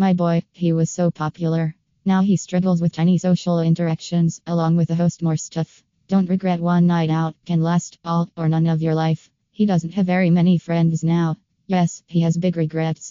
My boy, he was so popular. Now he struggles with tiny social interactions, along with a host more stuff. Don't regret one night out, can last all or none of your life. He doesn't have very many friends now. Yes, he has big regrets.